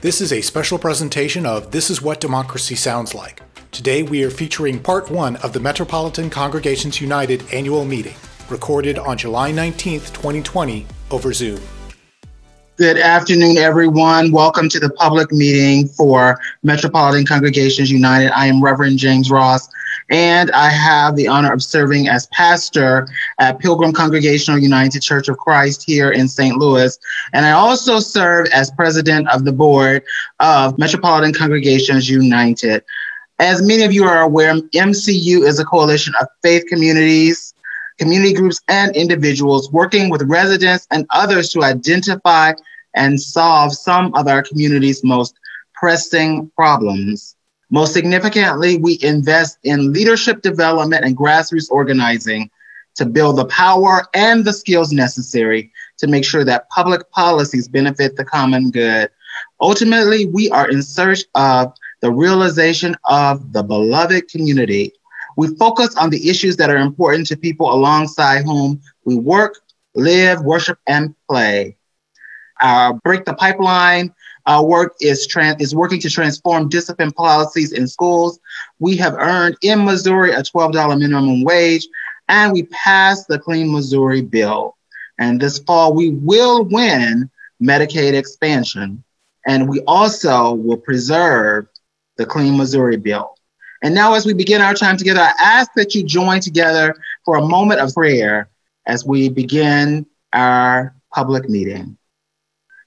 This is a special presentation of This is What Democracy Sounds Like. Today we are featuring part one of the Metropolitan Congregations United annual meeting, recorded on July 19th, 2020, over Zoom. Good afternoon, everyone. Welcome to the public meeting for Metropolitan Congregations United. I am Reverend James Ross, and I have the honor of serving as pastor at Pilgrim Congregational United Church of Christ here in St. Louis. And I also serve as president of the board of Metropolitan Congregations United. As many of you are aware, MCU is a coalition of faith communities community groups, and individuals working with residents and others to identify and solve some of our community's most pressing problems. Most significantly, we invest in leadership development and grassroots organizing to build the power and the skills necessary to make sure that public policies benefit the common good. Ultimately, we are in search of the realization of the beloved community we focus on the issues that are important to people alongside whom we work, live, worship, and play. Our Break the Pipeline our work is, is working to transform discipline policies in schools. We have earned in Missouri a $12 minimum wage, and we passed the Clean Missouri bill. And this fall, we will win Medicaid expansion. And we also will preserve the Clean Missouri bill. And now, as we begin our time together, I ask that you join together for a moment of prayer as we begin our public meeting.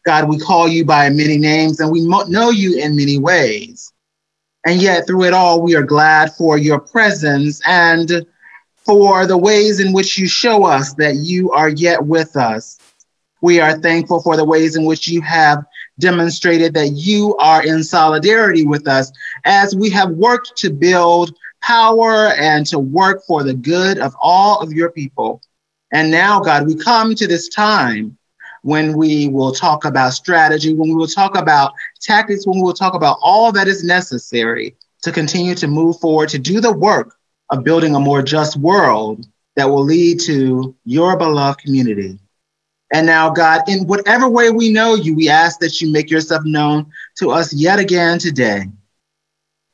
God, we call you by many names and we know you in many ways. And yet, through it all, we are glad for your presence and for the ways in which you show us that you are yet with us. We are thankful for the ways in which you have demonstrated that you are in solidarity with us as we have worked to build power and to work for the good of all of your people. And now, God, we come to this time when we will talk about strategy, when we will talk about tactics, when we will talk about all that is necessary to continue to move forward, to do the work of building a more just world that will lead to your beloved community. And now, God, in whatever way we know you, we ask that you make yourself known to us yet again today.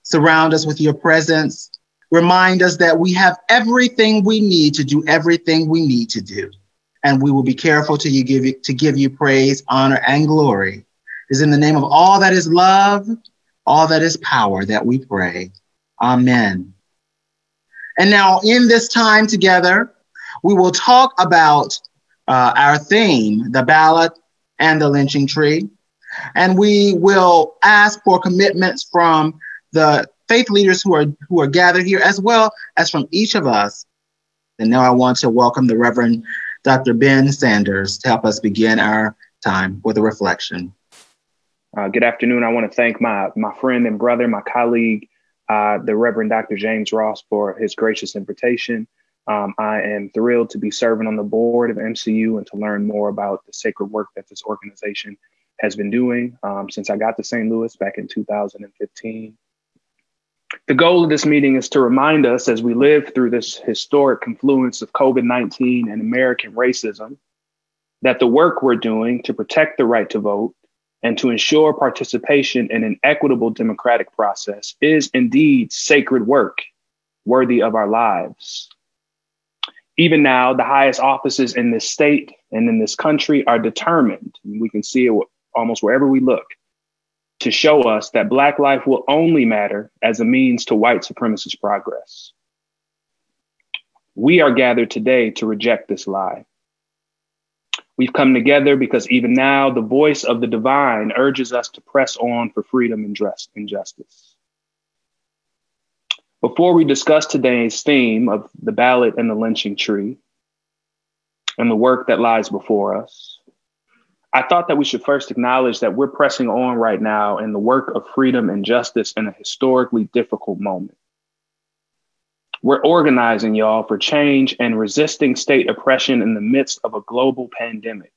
Surround us with your presence. Remind us that we have everything we need to do everything we need to do. And we will be careful to, you give you, to give you praise, honor, and glory. Is in the name of all that is love, all that is power that we pray. Amen. And now, in this time together, we will talk about uh, our theme, the ballot and the lynching tree. And we will ask for commitments from the faith leaders who are who are gathered here, as well as from each of us. And now I want to welcome the Reverend Dr. Ben Sanders to help us begin our time with a reflection. Uh, good afternoon. I want to thank my my friend and brother, my colleague, uh, the Reverend Dr. James Ross, for his gracious invitation. Um, I am thrilled to be serving on the board of MCU and to learn more about the sacred work that this organization has been doing um, since I got to St. Louis back in 2015. The goal of this meeting is to remind us as we live through this historic confluence of COVID 19 and American racism that the work we're doing to protect the right to vote and to ensure participation in an equitable democratic process is indeed sacred work worthy of our lives. Even now, the highest offices in this state and in this country are determined, and we can see it almost wherever we look, to show us that Black life will only matter as a means to white supremacist progress. We are gathered today to reject this lie. We've come together because even now, the voice of the divine urges us to press on for freedom and justice. Before we discuss today's theme of the ballot and the lynching tree and the work that lies before us, I thought that we should first acknowledge that we're pressing on right now in the work of freedom and justice in a historically difficult moment. We're organizing, y'all, for change and resisting state oppression in the midst of a global pandemic.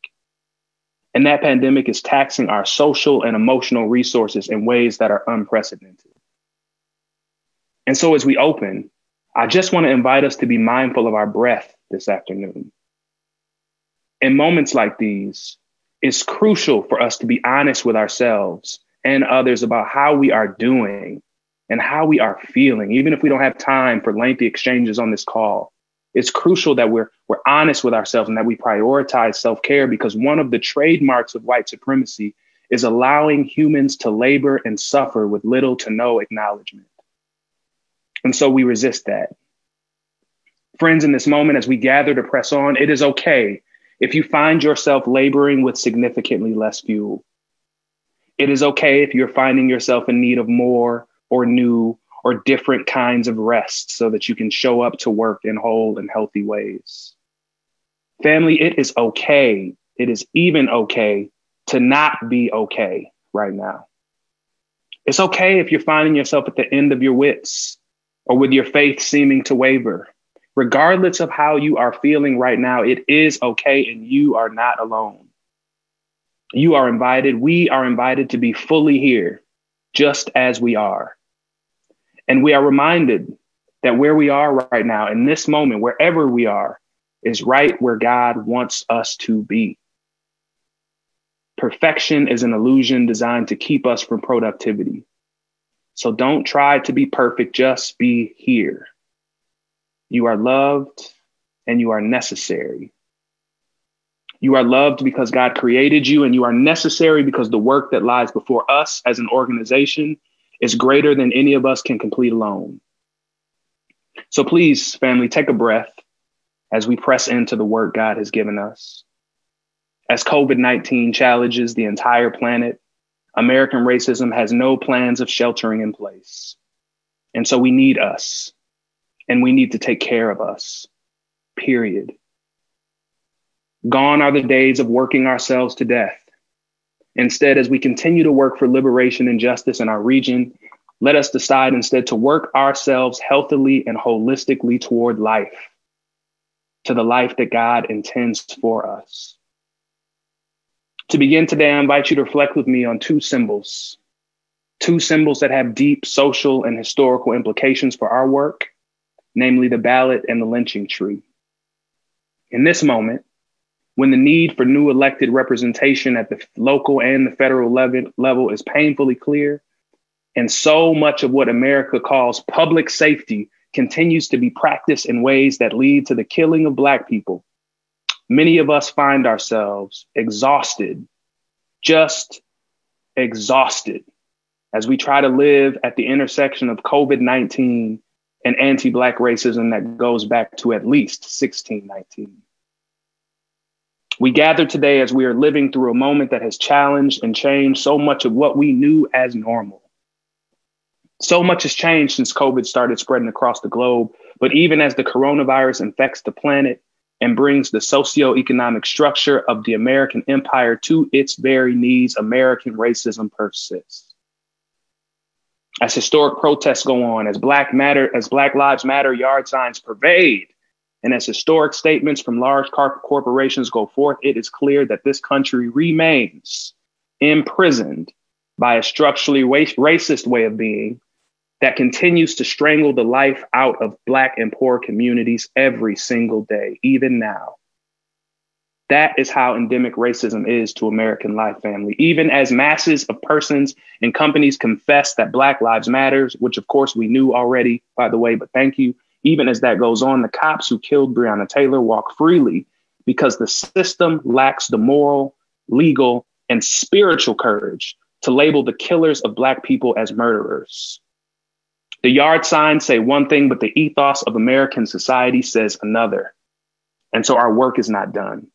And that pandemic is taxing our social and emotional resources in ways that are unprecedented. And so as we open, I just want to invite us to be mindful of our breath this afternoon. In moments like these, it's crucial for us to be honest with ourselves and others about how we are doing and how we are feeling, even if we don't have time for lengthy exchanges on this call. It's crucial that we're, we're honest with ourselves and that we prioritize self care because one of the trademarks of white supremacy is allowing humans to labor and suffer with little to no acknowledgement. And so we resist that. Friends, in this moment, as we gather to press on, it is okay if you find yourself laboring with significantly less fuel. It is okay if you're finding yourself in need of more or new or different kinds of rest so that you can show up to work in whole and healthy ways. Family, it is okay. It is even okay to not be okay right now. It's okay if you're finding yourself at the end of your wits or with your faith seeming to waver. Regardless of how you are feeling right now, it is okay and you are not alone. You are invited, we are invited to be fully here, just as we are. And we are reminded that where we are right now, in this moment, wherever we are, is right where God wants us to be. Perfection is an illusion designed to keep us from productivity. So don't try to be perfect, just be here. You are loved and you are necessary. You are loved because God created you, and you are necessary because the work that lies before us as an organization is greater than any of us can complete alone. So please, family, take a breath as we press into the work God has given us. As COVID 19 challenges the entire planet, American racism has no plans of sheltering in place. And so we need us, and we need to take care of us, period. Gone are the days of working ourselves to death. Instead, as we continue to work for liberation and justice in our region, let us decide instead to work ourselves healthily and holistically toward life, to the life that God intends for us. To begin today, I invite you to reflect with me on two symbols, two symbols that have deep social and historical implications for our work, namely the ballot and the lynching tree. In this moment, when the need for new elected representation at the local and the federal level, is painfully clear, and so much of what America calls public safety continues to be practiced in ways that lead to the killing of Black people, many of us find ourselves exhausted, just exhausted, as we try to live at the intersection of COVID 19 and anti Black racism that goes back to at least 1619. We gather today as we are living through a moment that has challenged and changed so much of what we knew as normal. So much has changed since COVID started spreading across the globe. But even as the coronavirus infects the planet, and brings the socioeconomic structure of the American empire to its very knees, American racism persists. As historic protests go on, as Black Matter, as Black Lives Matter yard signs pervade, and as historic statements from large corporations go forth, it is clear that this country remains imprisoned by a structurally racist way of being that continues to strangle the life out of Black and poor communities every single day, even now. That is how endemic racism is to American life, family. Even as masses of persons and companies confess that Black Lives Matters, which of course we knew already, by the way, but thank you. Even as that goes on, the cops who killed Breonna Taylor walk freely because the system lacks the moral, legal, and spiritual courage to label the killers of Black people as murderers. The yard signs say one thing, but the ethos of American society says another. And so our work is not done.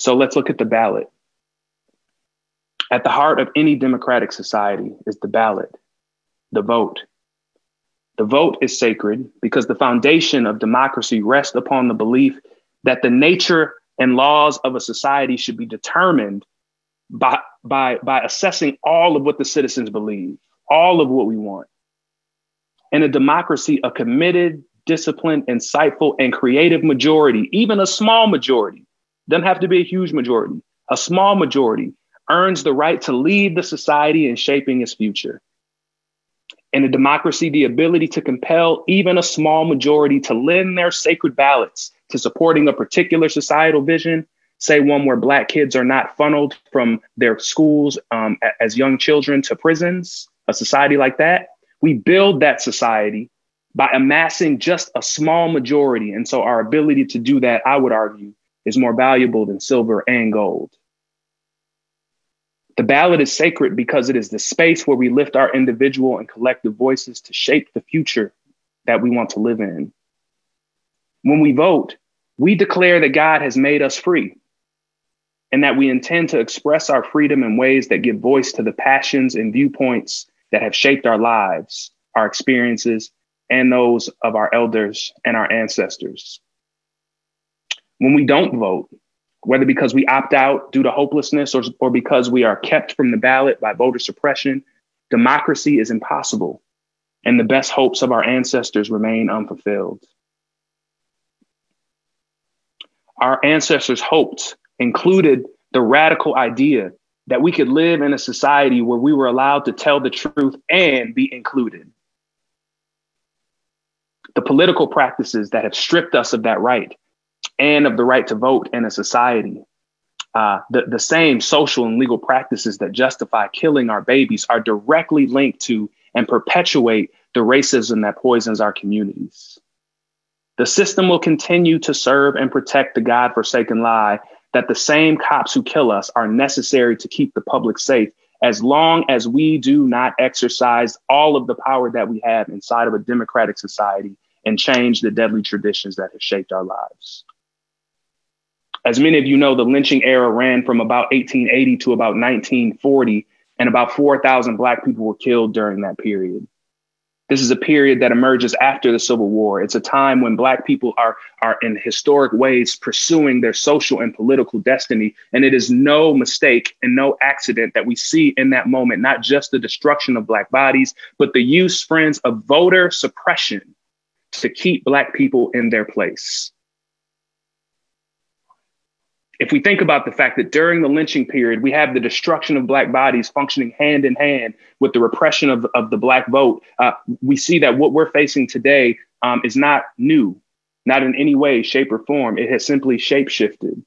So let's look at the ballot. At the heart of any democratic society is the ballot, the vote. The vote is sacred because the foundation of democracy rests upon the belief that the nature and laws of a society should be determined by, by, by assessing all of what the citizens believe all of what we want. In a democracy, a committed, disciplined, insightful, and creative majority, even a small majority, doesn't have to be a huge majority, a small majority earns the right to lead the society in shaping its future. In a democracy, the ability to compel even a small majority to lend their sacred ballots to supporting a particular societal vision say one where Black kids are not funneled from their schools um, as young children to prisons, a society like that. We build that society by amassing just a small majority. And so our ability to do that, I would argue, is more valuable than silver and gold. The ballot is sacred because it is the space where we lift our individual and collective voices to shape the future that we want to live in. When we vote, we declare that God has made us free and that we intend to express our freedom in ways that give voice to the passions and viewpoints that have shaped our lives, our experiences, and those of our elders and our ancestors. When we don't vote, whether because we opt out due to hopelessness or, or because we are kept from the ballot by voter suppression, democracy is impossible, and the best hopes of our ancestors remain unfulfilled. Our ancestors' hoped included the radical idea that we could live in a society where we were allowed to tell the truth and be included. The political practices that have stripped us of that right and of the right to vote in a society. Uh, the, the same social and legal practices that justify killing our babies are directly linked to and perpetuate the racism that poisons our communities. The system will continue to serve and protect the God forsaken lie that the same cops who kill us are necessary to keep the public safe as long as we do not exercise all of the power that we have inside of a democratic society and change the deadly traditions that have shaped our lives. As many of you know, the lynching era ran from about 1880 to about 1940, and about 4,000 Black people were killed during that period. This is a period that emerges after the Civil War. It's a time when Black people are, are in historic ways pursuing their social and political destiny. And it is no mistake and no accident that we see in that moment, not just the destruction of Black bodies, but the use, friends, of voter suppression to keep Black people in their place if we think about the fact that during the lynching period, we have the destruction of Black bodies functioning hand in hand with the repression of, of the Black vote, uh, we see that what we're facing today um, is not new, not in any way, shape, or form. It has simply shape shifted.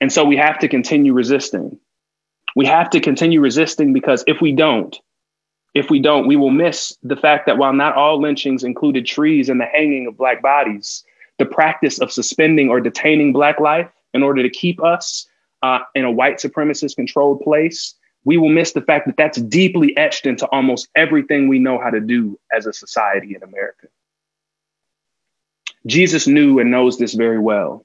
And so we have to continue resisting. We have to continue resisting because if we don't, if we don't, we will miss the fact that while not all lynchings included trees and the hanging of Black bodies, the practice of suspending or detaining Black life in order to keep us uh, in a white supremacist controlled place, we will miss the fact that that's deeply etched into almost everything we know how to do as a society in America. Jesus knew and knows this very well.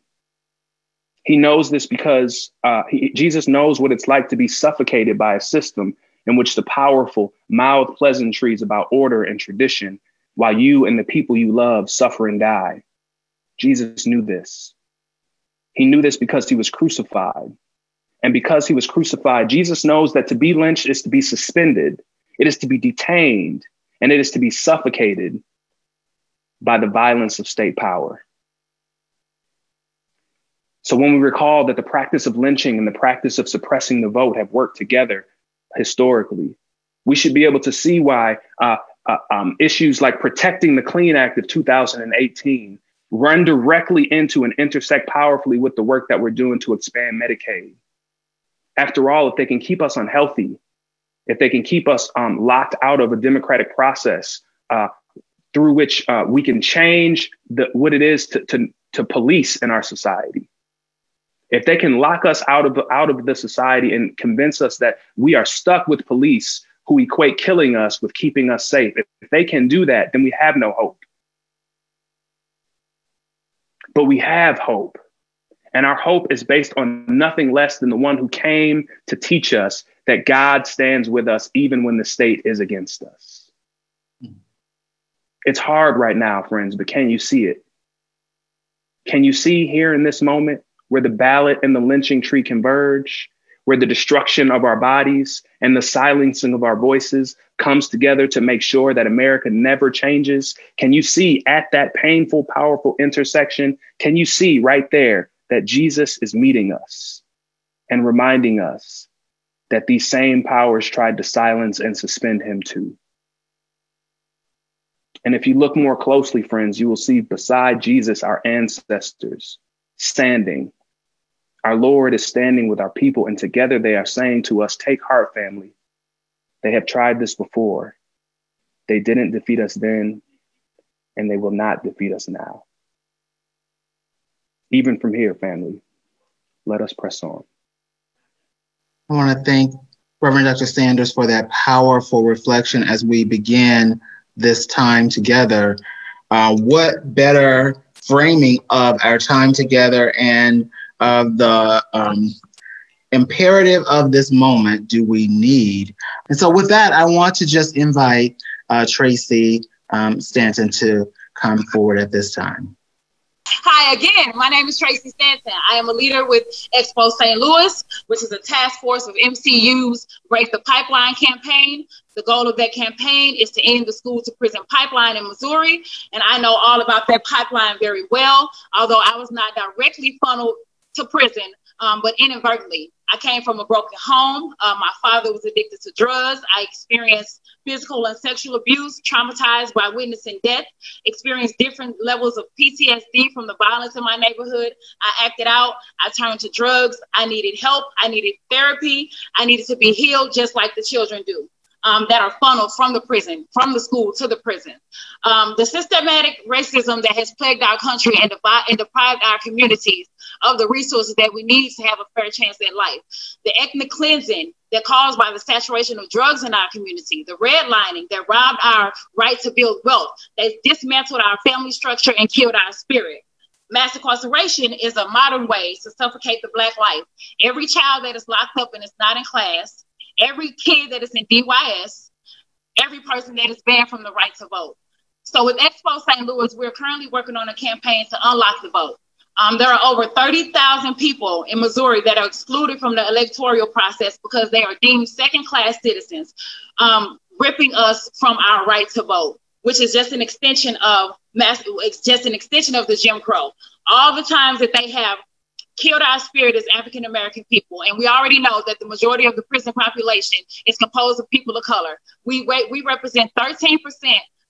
He knows this because uh, he, Jesus knows what it's like to be suffocated by a system in which the powerful mouth pleasantries about order and tradition, while you and the people you love suffer and die. Jesus knew this. He knew this because he was crucified. And because he was crucified, Jesus knows that to be lynched is to be suspended, it is to be detained, and it is to be suffocated by the violence of state power. So when we recall that the practice of lynching and the practice of suppressing the vote have worked together historically, we should be able to see why uh, uh, um, issues like protecting the Clean Act of 2018 run directly into and intersect powerfully with the work that we're doing to expand Medicaid. After all, if they can keep us unhealthy, if they can keep us um, locked out of a democratic process uh, through which uh, we can change the, what it is to, to, to police in our society, if they can lock us out of out of the society and convince us that we are stuck with police who equate killing us with keeping us safe, if they can do that, then we have no hope. But we have hope. And our hope is based on nothing less than the one who came to teach us that God stands with us even when the state is against us. It's hard right now, friends, but can you see it? Can you see here in this moment where the ballot and the lynching tree converge? Where the destruction of our bodies and the silencing of our voices comes together to make sure that America never changes? Can you see at that painful, powerful intersection? Can you see right there that Jesus is meeting us and reminding us that these same powers tried to silence and suspend him too? And if you look more closely, friends, you will see beside Jesus, our ancestors standing. Our Lord is standing with our people, and together they are saying to us, Take heart, family. They have tried this before. They didn't defeat us then, and they will not defeat us now. Even from here, family, let us press on. I want to thank Reverend Dr. Sanders for that powerful reflection as we begin this time together. Uh, what better framing of our time together and of the um, imperative of this moment do we need? And so, with that, I want to just invite uh, Tracy um, Stanton to come forward at this time. Hi again. My name is Tracy Stanton. I am a leader with Expo St. Louis, which is a task force of MCU's Break the Pipeline campaign. The goal of that campaign is to end the school to prison pipeline in Missouri. And I know all about that pipeline very well, although I was not directly funneled to prison, um, but inadvertently. I came from a broken home. Uh, my father was addicted to drugs. I experienced physical and sexual abuse, traumatized by witnessing death, experienced different levels of PTSD from the violence in my neighborhood. I acted out. I turned to drugs. I needed help. I needed therapy. I needed to be healed just like the children do um, that are funneled from the prison, from the school to the prison. Um, the systematic racism that has plagued our country and, defi- and deprived our communities of the resources that we need to have a fair chance at life. The ethnic cleansing that caused by the saturation of drugs in our community, the redlining that robbed our right to build wealth, that dismantled our family structure and killed our spirit. Mass incarceration is a modern way to suffocate the Black life. Every child that is locked up and is not in class, every kid that is in DYS, every person that is banned from the right to vote. So with Expo St. Louis, we're currently working on a campaign to unlock the vote. Um, there are over 30,000 people in Missouri that are excluded from the electoral process because they are deemed second class citizens, um, ripping us from our right to vote, which is just an extension of mass, it's just an extension of the Jim Crow. All the times that they have killed our spirit as African American people. And we already know that the majority of the prison population is composed of people of color. We, we represent 13%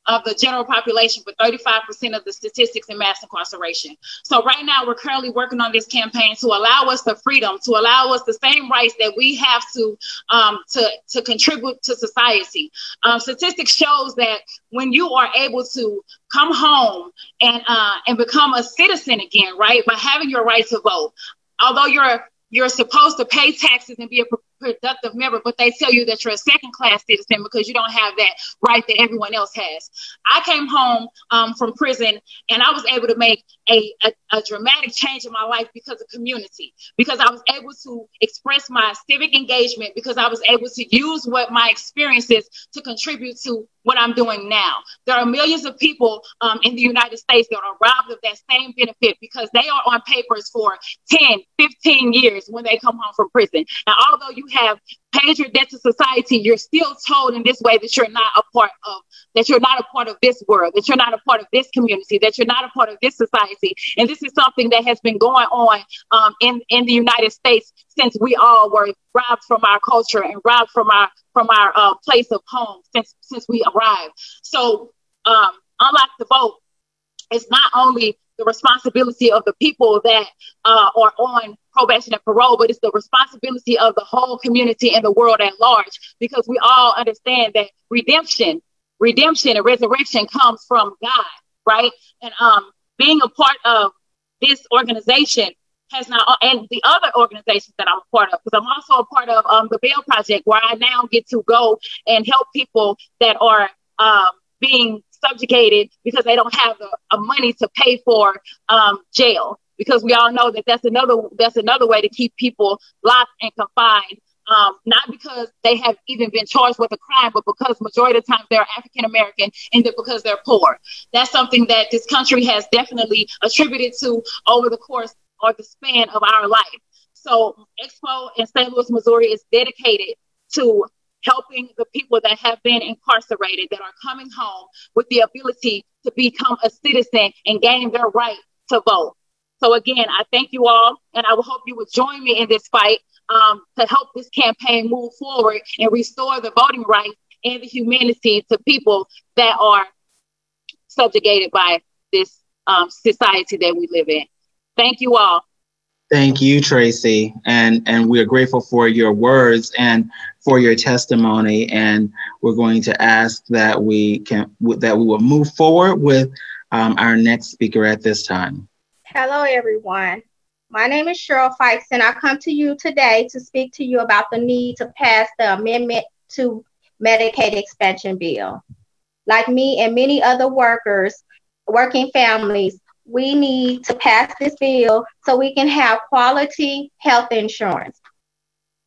of the general population for 35% of the statistics in mass incarceration. So right now we're currently working on this campaign to allow us the freedom, to allow us the same rights that we have to um, to, to contribute to society. Um, statistics shows that when you are able to come home and uh, and become a citizen again, right, by having your right to vote, although you're you're supposed to pay taxes and be a productive member, but they tell you that you're a second class citizen because you don't have that right that everyone else has. I came home um, from prison and I was able to make a, a, a, dramatic change in my life because of community, because I was able to express my civic engagement, because I was able to use what my experiences to contribute to what I'm doing now. There are millions of people um, in the United States that are robbed of that same benefit because they are on papers for 10, 15 years when they come home from prison. Now, although you have paid your debt to society, you're still told in this way that you're not a part of, that you're not a part of this world, that you're not a part of this community, that you're not a part of this society. And this is something that has been going on um, in, in the United States since we all were robbed from our culture and robbed from our from our uh, place of home since since we arrived. So um, unlock the vote It's not only the responsibility of the people that uh, are on probation and parole, but it's the responsibility of the whole community and the world at large because we all understand that redemption, redemption and resurrection comes from God, right? And um, being a part of this organization has now, and the other organizations that I'm a part of, because I'm also a part of um, the Bail Project, where I now get to go and help people that are um, being subjugated because they don't have the money to pay for um, jail. Because we all know that that's another that's another way to keep people locked and confined. Um, not because they have even been charged with a crime, but because majority of the they're African American and because they're poor. That's something that this country has definitely attributed to over the course or the span of our life. So Expo in St. Louis, Missouri is dedicated to helping the people that have been incarcerated that are coming home with the ability to become a citizen and gain their right to vote. So again, I thank you all, and I hope you would join me in this fight um, to help this campaign move forward and restore the voting rights and the humanity to people that are subjugated by this um, society that we live in. Thank you all. Thank you, Tracy, and and we are grateful for your words and for your testimony. And we're going to ask that we can that we will move forward with um, our next speaker at this time. Hello, everyone. My name is Cheryl Fikes, and I come to you today to speak to you about the need to pass the amendment to Medicaid expansion bill. Like me and many other workers, working families, we need to pass this bill so we can have quality health insurance.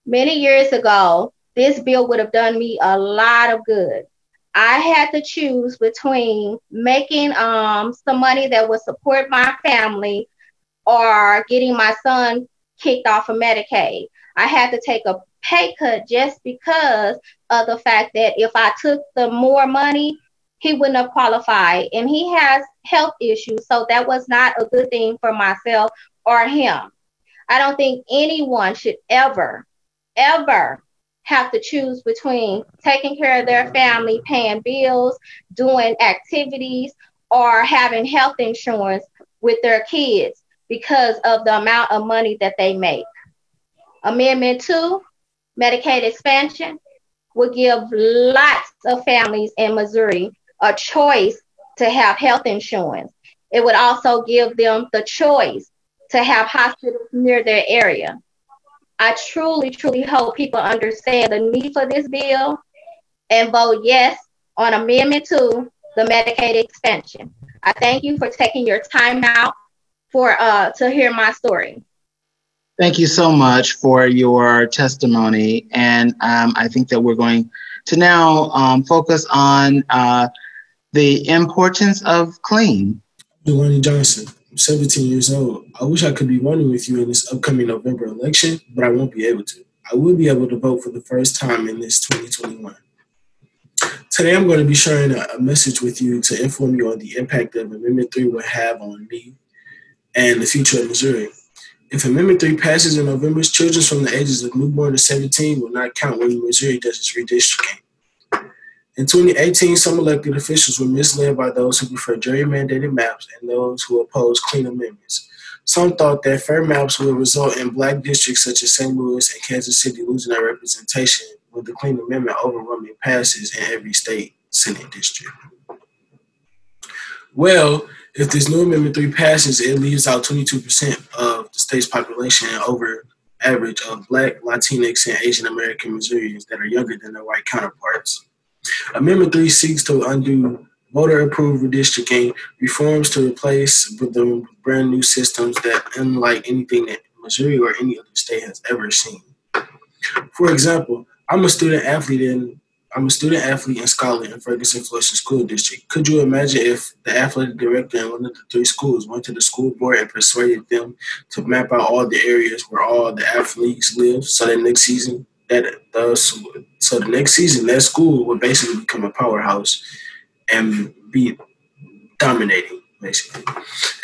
Many years ago, this bill would have done me a lot of good. I had to choose between making um, some money that would support my family or getting my son kicked off of Medicaid. I had to take a pay cut just because of the fact that if I took the more money, he wouldn't have qualified. And he has health issues, so that was not a good thing for myself or him. I don't think anyone should ever, ever have to choose between taking care of their family, paying bills, doing activities, or having health insurance with their kids because of the amount of money that they make. Amendment two, Medicaid expansion, will give lots of families in Missouri a choice to have health insurance. It would also give them the choice to have hospitals near their area. I truly, truly hope people understand the need for this bill and vote yes on Amendment 2, the Medicaid expansion. I thank you for taking your time out for uh, to hear my story. Thank you so much for your testimony. And um, I think that we're going to now um, focus on uh, the importance of clean. Dwayne Johnson, I'm 17 years old. I wish I could be running with you in this upcoming November election, but I won't be able to. I will be able to vote for the first time in this 2021. Today, I'm going to be sharing a, message with you to inform you on the impact that Amendment 3 will have on me and the future of Missouri. If Amendment 3 passes in November, children from the ages of newborn to 17 will not count when Missouri does its redistricting. In 2018, some elected officials were misled by those who prefer gerrymandated maps and those who oppose clean amendments. Some thought that fair maps would result in black districts such as St. Louis and Kansas City losing their representation, with the clean amendment overwhelming passes in every state Senate district. Well, if this new Amendment 3 passes, it leaves out 22% of the state's population and over average of Black, Latinx, and Asian American Missourians that are younger than their white counterparts. Amendment 3 seeks to undo voter approved redistricting reforms to replace with the brand new systems that unlike anything that Missouri or any other state has ever seen. For example, I'm a student athlete in I'm a student athlete and scholar in Ferguson Florissant School District. Could you imagine if the athletic director in one of the three schools went to the school board and persuaded them to map out all the areas where all the athletes live so that next season that so the next season that school would basically become a powerhouse and be dominating basically.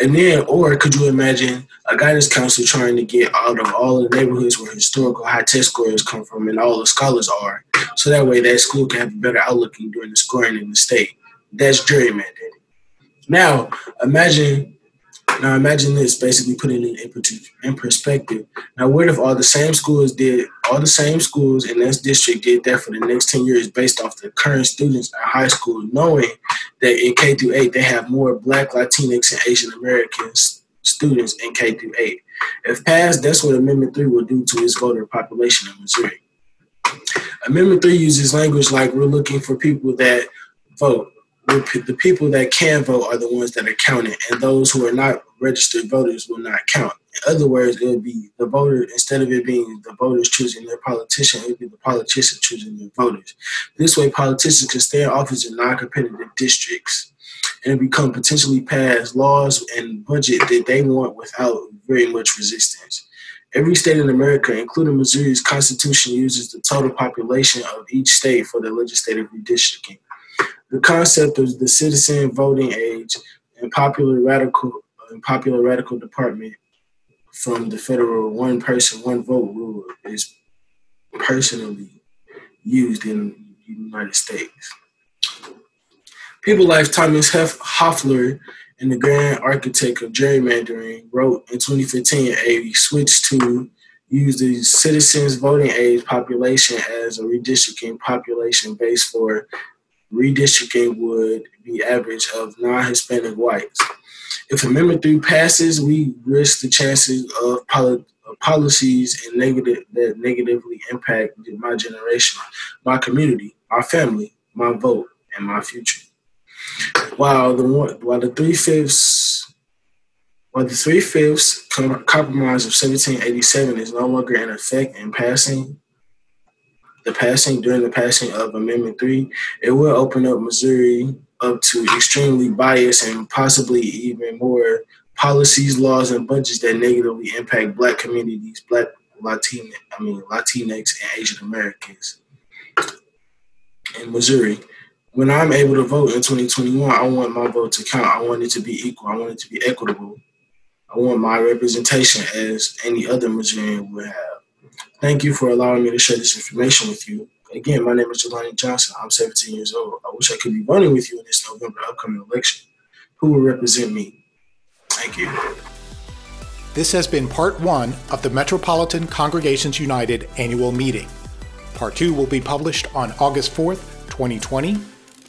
And then, or could you imagine a guidance counselor trying to get out of all the neighborhoods where historical high test scores come from and all the scholars are, so that way that school can have a better outlook during the scoring in the state. That's gerrymandering. Now, imagine now imagine this, basically putting it in perspective. Now, what if all the same schools did, all the same schools in this district did that for the next 10 years based off the current students at high school, knowing that in K through 8, they have more Black, Latinx, and Asian Americans students in K through 8. If passed, that's what Amendment 3 will do to its voter population in Missouri. Amendment 3 uses language like we're looking for people that vote the people that can vote are the ones that are counted, and those who are not registered voters will not count. In other words, it would be the voter, instead of it being the voters choosing their politician, it would be the politician choosing their voters. This way, politicians can stay in office in non competitive districts and become potentially pass laws and budget that they want without very much resistance. Every state in America, including Missouri's constitution, uses the total population of each state for the legislative redistricting. The concept of the citizen voting age and popular radical and popular radical department from the federal one person one vote rule is personally used in the United States. People like Thomas Hofeller and the grand architect of gerrymandering, wrote in 2015 a switch to use the citizens' voting age population as a redistricting population base for redistricting would be average of non-Hispanic whites. If Amendment 3 passes, we risk the chances of poli- policies and negative that negatively impact my generation, my community, my family, my vote, and my future. While the while the three fifths while the three fifths compromise of 1787 is no longer in effect in passing, the passing during the passing of Amendment 3, it will open up Missouri up to extremely biased and possibly even more policies, laws, and budgets that negatively impact Black communities, Black Latin, I mean Latinx and Asian Americans in Missouri. When I'm able to vote in 2021, I want my vote to count. I want it to be equal. I want it to be equitable. I want my representation as any other Missourian would have. Thank you for allowing me to share this information with you. Again, my name is Jelani Johnson. I'm 17 years old. I wish I could be running with you in this November upcoming election. Who will represent me? Thank you. This has been part one of the Metropolitan Congregations United annual meeting. Part two will be published on August 4th, 2020.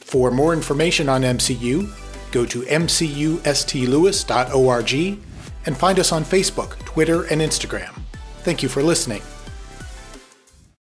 For more information on MCU, go to mcustlewis.org and find us on Facebook, Twitter, and Instagram. Thank you for listening.